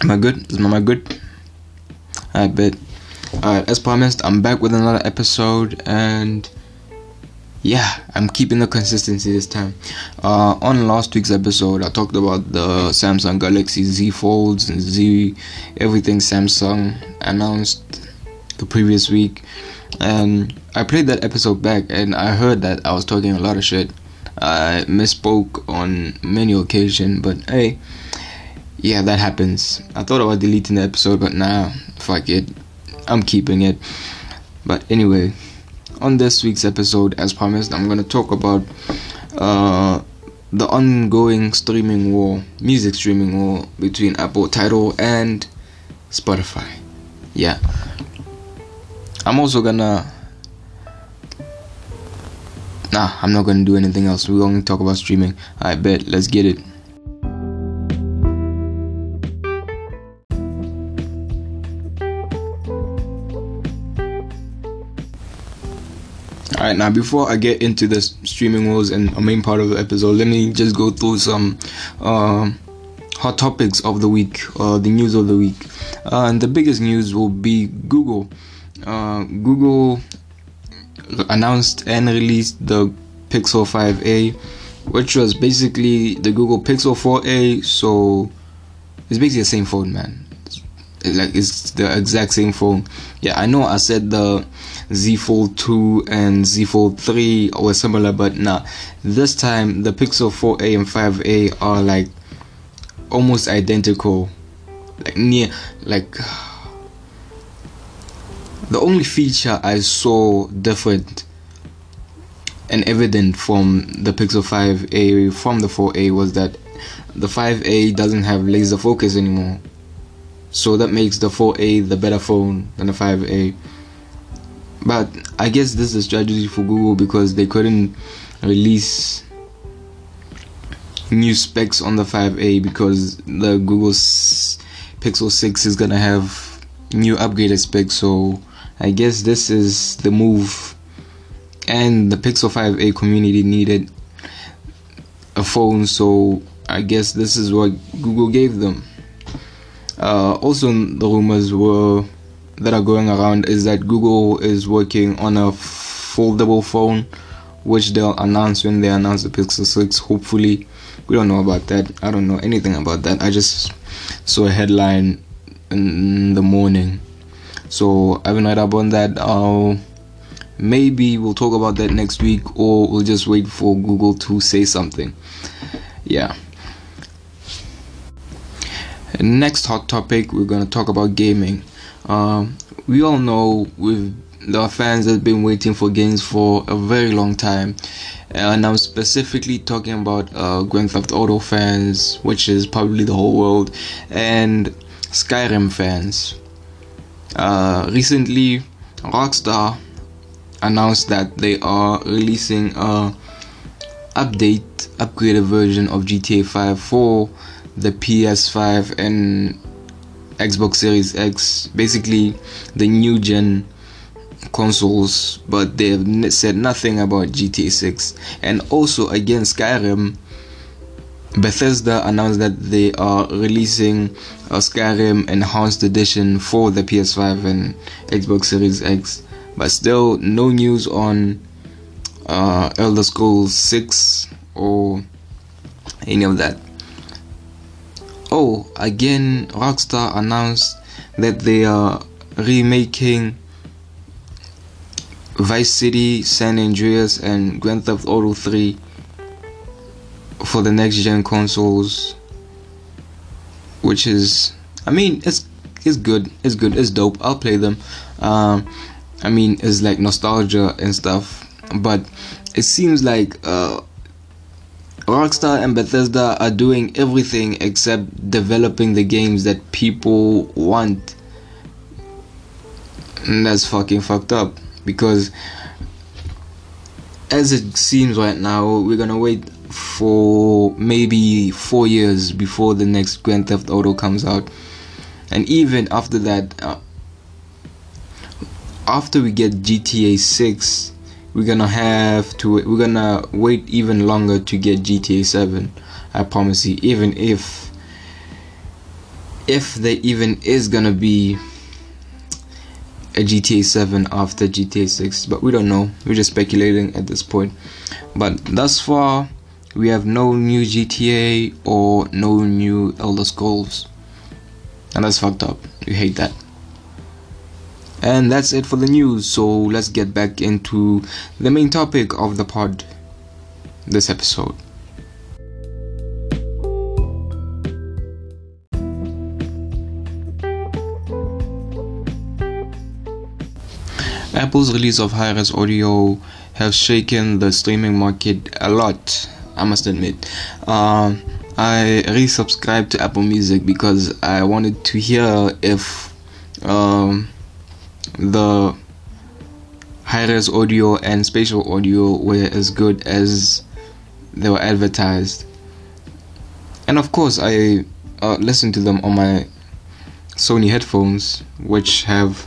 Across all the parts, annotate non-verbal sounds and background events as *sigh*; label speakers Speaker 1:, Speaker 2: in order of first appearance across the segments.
Speaker 1: Am I good? Is mama good? I bet. Alright, as promised, I'm back with another episode and yeah, I'm keeping the consistency this time. Uh, on last week's episode, I talked about the Samsung Galaxy Z Folds and Z everything Samsung announced the previous week, and I played that episode back and I heard that I was talking a lot of shit. I misspoke on many occasions, but hey, yeah, that happens. I thought I was deleting the episode, but nah, fuck it. I'm keeping it. But anyway, on this week's episode, as promised, I'm gonna talk about uh, the ongoing streaming war, music streaming war between Apple Tidal and Spotify. Yeah. I'm also gonna. Nah, I'm not gonna do anything else. We're gonna talk about streaming. I bet. Let's get it. Alright, now before I get into the streaming wars and a main part of the episode, let me just go through some uh, hot topics of the week, uh, the news of the week. Uh, and the biggest news will be Google. Uh, Google announced and released the Pixel 5a, which was basically the Google Pixel 4a. So it's basically the same phone, man. Like it's the exact same phone. Yeah, I know I said the Z Fold 2 and Z Fold 3 were similar, but nah. This time the Pixel 4a and 5a are like almost identical. Like near like *sighs* the only feature I saw different and evident from the Pixel 5a from the 4a was that the 5a doesn't have laser focus anymore. So that makes the 4a the better phone than the 5a. But I guess this is a strategy for Google because they couldn't release new specs on the 5a because the Google Pixel 6 is gonna have new upgraded specs. So I guess this is the move. And the Pixel 5a community needed a phone, so I guess this is what Google gave them. Uh, also, the rumors were that are going around is that Google is working on a foldable phone, which they'll announce when they announce the Pixel 6. Hopefully, we don't know about that. I don't know anything about that. I just saw a headline in the morning, so I haven't read up on that. Uh, maybe we'll talk about that next week, or we'll just wait for Google to say something. Yeah. Next hot topic, we're gonna talk about gaming. Um, we all know with the fans have been waiting for games for a very long time, and I'm specifically talking about uh, Grand Theft Auto fans, which is probably the whole world, and Skyrim fans. Uh, recently, Rockstar announced that they are releasing a update, upgraded version of GTA 5 for the PS5 and Xbox Series X, basically the new gen consoles, but they have said nothing about GTA 6. And also, again, Skyrim, Bethesda announced that they are releasing a Skyrim Enhanced Edition for the PS5 and Xbox Series X, but still no news on uh, Elder Scrolls 6 or any of that. Oh, again, Rockstar announced that they are remaking Vice City, San Andreas, and Grand Theft Auto 3 for the next gen consoles. Which is, I mean, it's it's good, it's good, it's dope. I'll play them. Um, I mean, it's like nostalgia and stuff, but it seems like uh, Rockstar and Bethesda are doing everything except developing the games that people want. And that's fucking fucked up because as it seems right now, we're gonna wait for maybe four years before the next Grand Theft Auto comes out, and even after that, uh, after we get GTA 6, we're gonna have to we're gonna wait even longer to get GTA 7. I promise you, even if if there even is gonna be a GTA 7 after GTA 6, but we don't know. We're just speculating at this point. But thus far, we have no new GTA or no new Elder Scrolls. And that's fucked up. We hate that. And that's it for the news. So let's get back into the main topic of the pod this episode. Apple's release of high res audio have shaken the streaming market a lot. I must admit. Um, I resubscribed to Apple Music because I wanted to hear if um, the high-res audio and spatial audio were as good as they were advertised. And of course, I uh, listened to them on my Sony headphones, which have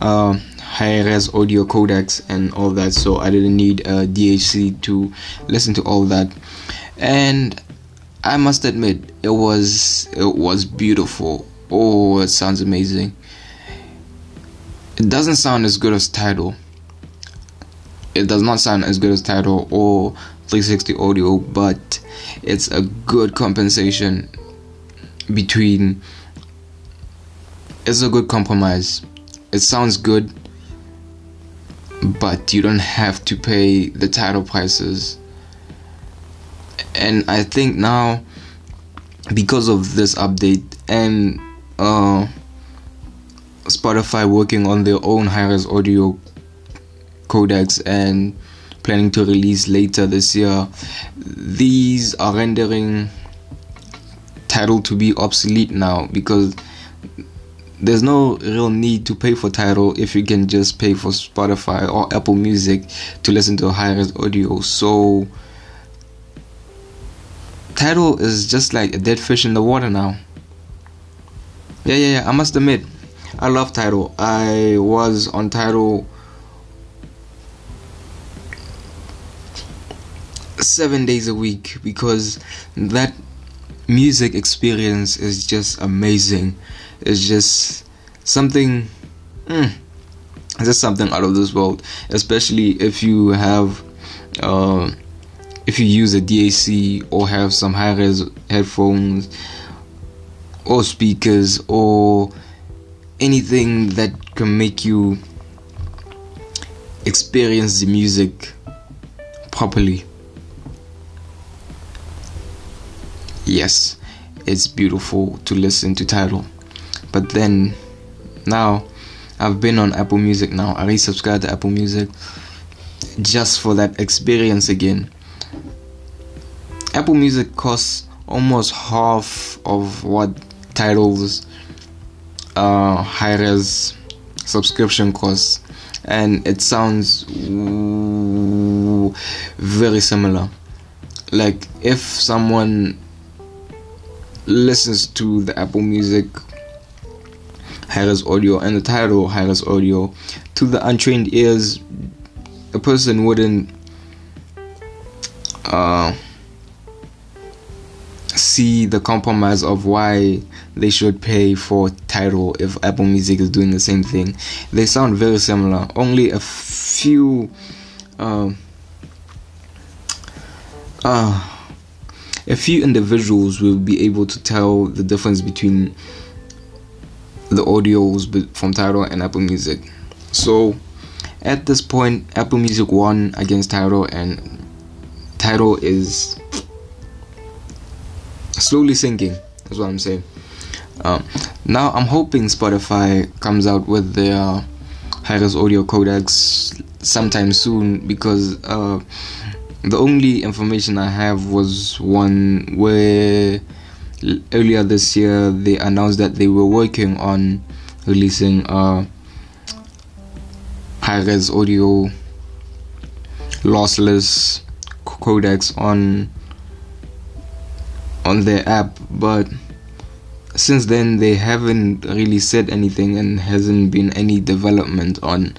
Speaker 1: uh, high-res audio codecs and all that. So I didn't need a DAC to listen to all that. And I must admit, it was it was beautiful. Oh, it sounds amazing. It doesn't sound as good as Tidal It does not sound as good as Tidal or 360 audio, but it's a good compensation between. It's a good compromise. It sounds good, but you don't have to pay the Tidal prices. And I think now, because of this update and uh, Spotify working on their own high res audio codecs and planning to release later this year, these are rendering Tidal to be obsolete now because there's no real need to pay for Tidal if you can just pay for Spotify or Apple Music to listen to high res audio. So Tidal is just like a dead fish in the water now. Yeah, yeah, yeah. I must admit, I love Tidal. I was on Tidal seven days a week because that music experience is just amazing. It's just something. Mm, it's just something out of this world, especially if you have. Uh, if you use a DAC or have some high res headphones or speakers or anything that can make you experience the music properly. Yes, it's beautiful to listen to Tidal. But then now I've been on Apple Music now. I resubscribed to Apple Music just for that experience again. Apple Music costs almost half of what Tidal's uh, high res subscription costs, and it sounds very similar. Like if someone listens to the Apple Music high res audio and the Tidal high res audio, to the untrained ears, a person wouldn't. Uh, see the compromise of why they should pay for Tidal if Apple Music is doing the same thing. They sound very similar. Only a few uh, uh, a few individuals will be able to tell the difference between the audios from Tidal and Apple Music. So at this point, Apple Music won against Tidal, and Tidal is slowly sinking. That's what I'm saying. Um, now I'm hoping Spotify comes out with their high-res audio codecs sometime soon because uh, the only information I have was one where earlier this year they announced that they were working on releasing uh, high-res audio lossless codecs on on their app, but since then they haven't really said anything and hasn't been any development on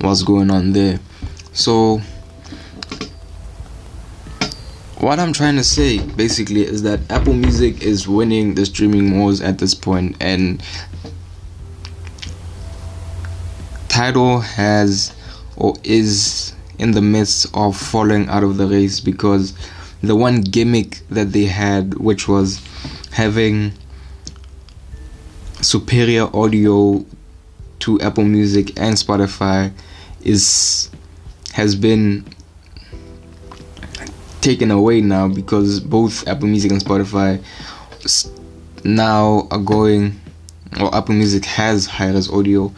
Speaker 1: what's going on there. So what I'm trying to say basically is that Apple Music is winning the streaming wars at this point, and Tidal has or is in the midst of falling out of the race because the one gimmick that they had, which was having superior audio to Apple Music and Spotify, is has been taken away now because both Apple Music and Spotify now are going, or Apple Music has high res audio,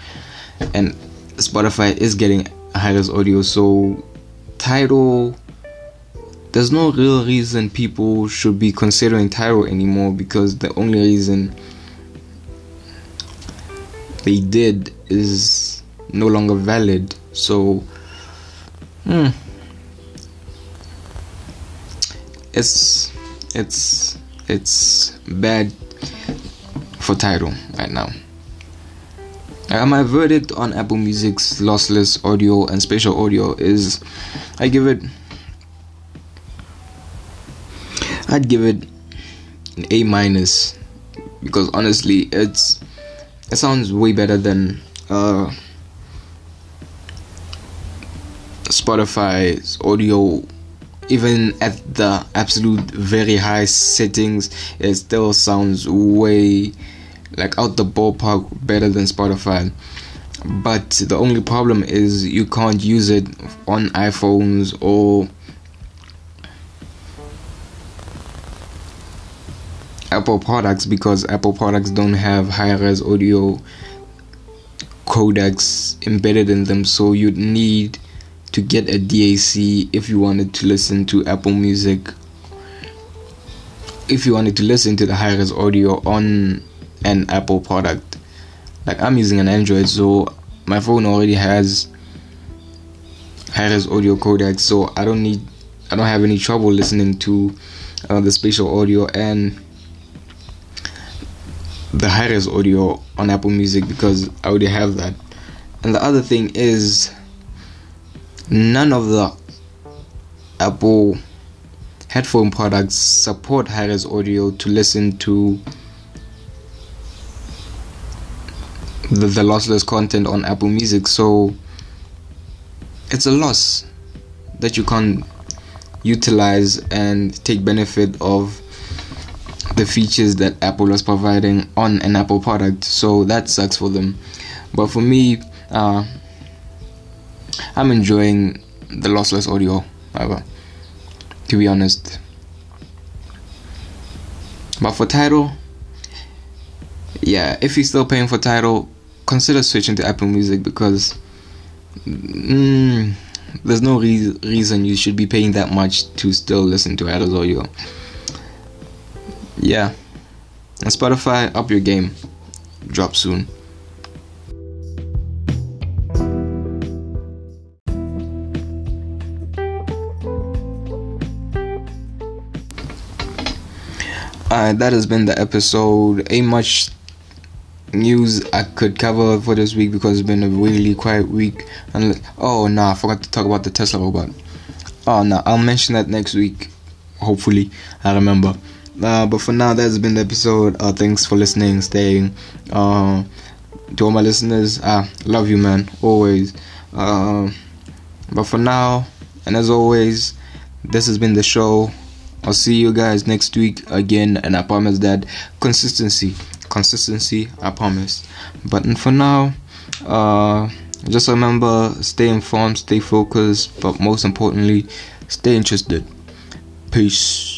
Speaker 1: and Spotify is getting high res audio. So, Tidal, there's no real reason people should be considering Tidal anymore because the only reason they did is no longer valid. So, hmm. it's it's it's bad for Tidal right now. Uh, my verdict on Apple Music's lossless audio and spatial audio is I give it I'd give it an A minus because honestly it's it sounds way better than uh, Spotify's audio even at the absolute very high settings, it still sounds way like out the ballpark better than Spotify. But the only problem is you can't use it on iPhones or Apple products because Apple products don't have high res audio codecs embedded in them, so you'd need to get a DAC if you wanted to listen to Apple Music. If you wanted to listen to the high res audio on an Apple product, like I'm using an Android, so my phone already has high res audio codecs, so I don't need, I don't have any trouble listening to uh, the spatial audio and the high res audio on Apple Music because I already have that. And the other thing is none of the Apple headphone products support high-res audio to listen to the, the lossless content on Apple Music so it's a loss that you can't utilize and take benefit of the features that Apple was providing on an Apple product so that sucks for them but for me uh, I'm enjoying the lossless audio, however, to be honest. But for Tidal, yeah, if you're still paying for Tidal, consider switching to Apple Music because mm, there's no re- reason you should be paying that much to still listen to Tidal's audio. Yeah, and Spotify, up your game. Drop soon. uh, that has been the episode. Ain't much news I could cover for this week because it's been a really quiet week. And oh no, nah, I forgot to talk about the Tesla robot. Oh no, nah, I'll mention that next week. Hopefully, I remember. Uh, but for now, that's been the episode. Uh, thanks for listening, staying. Uh, to all my listeners, I love you, man, always. Uh, but for now, and as always, this has been the show. I'll see you guys next week again, and I promise that consistency, consistency, I promise. But for now, uh, just remember stay informed, stay focused, but most importantly, stay interested. Peace.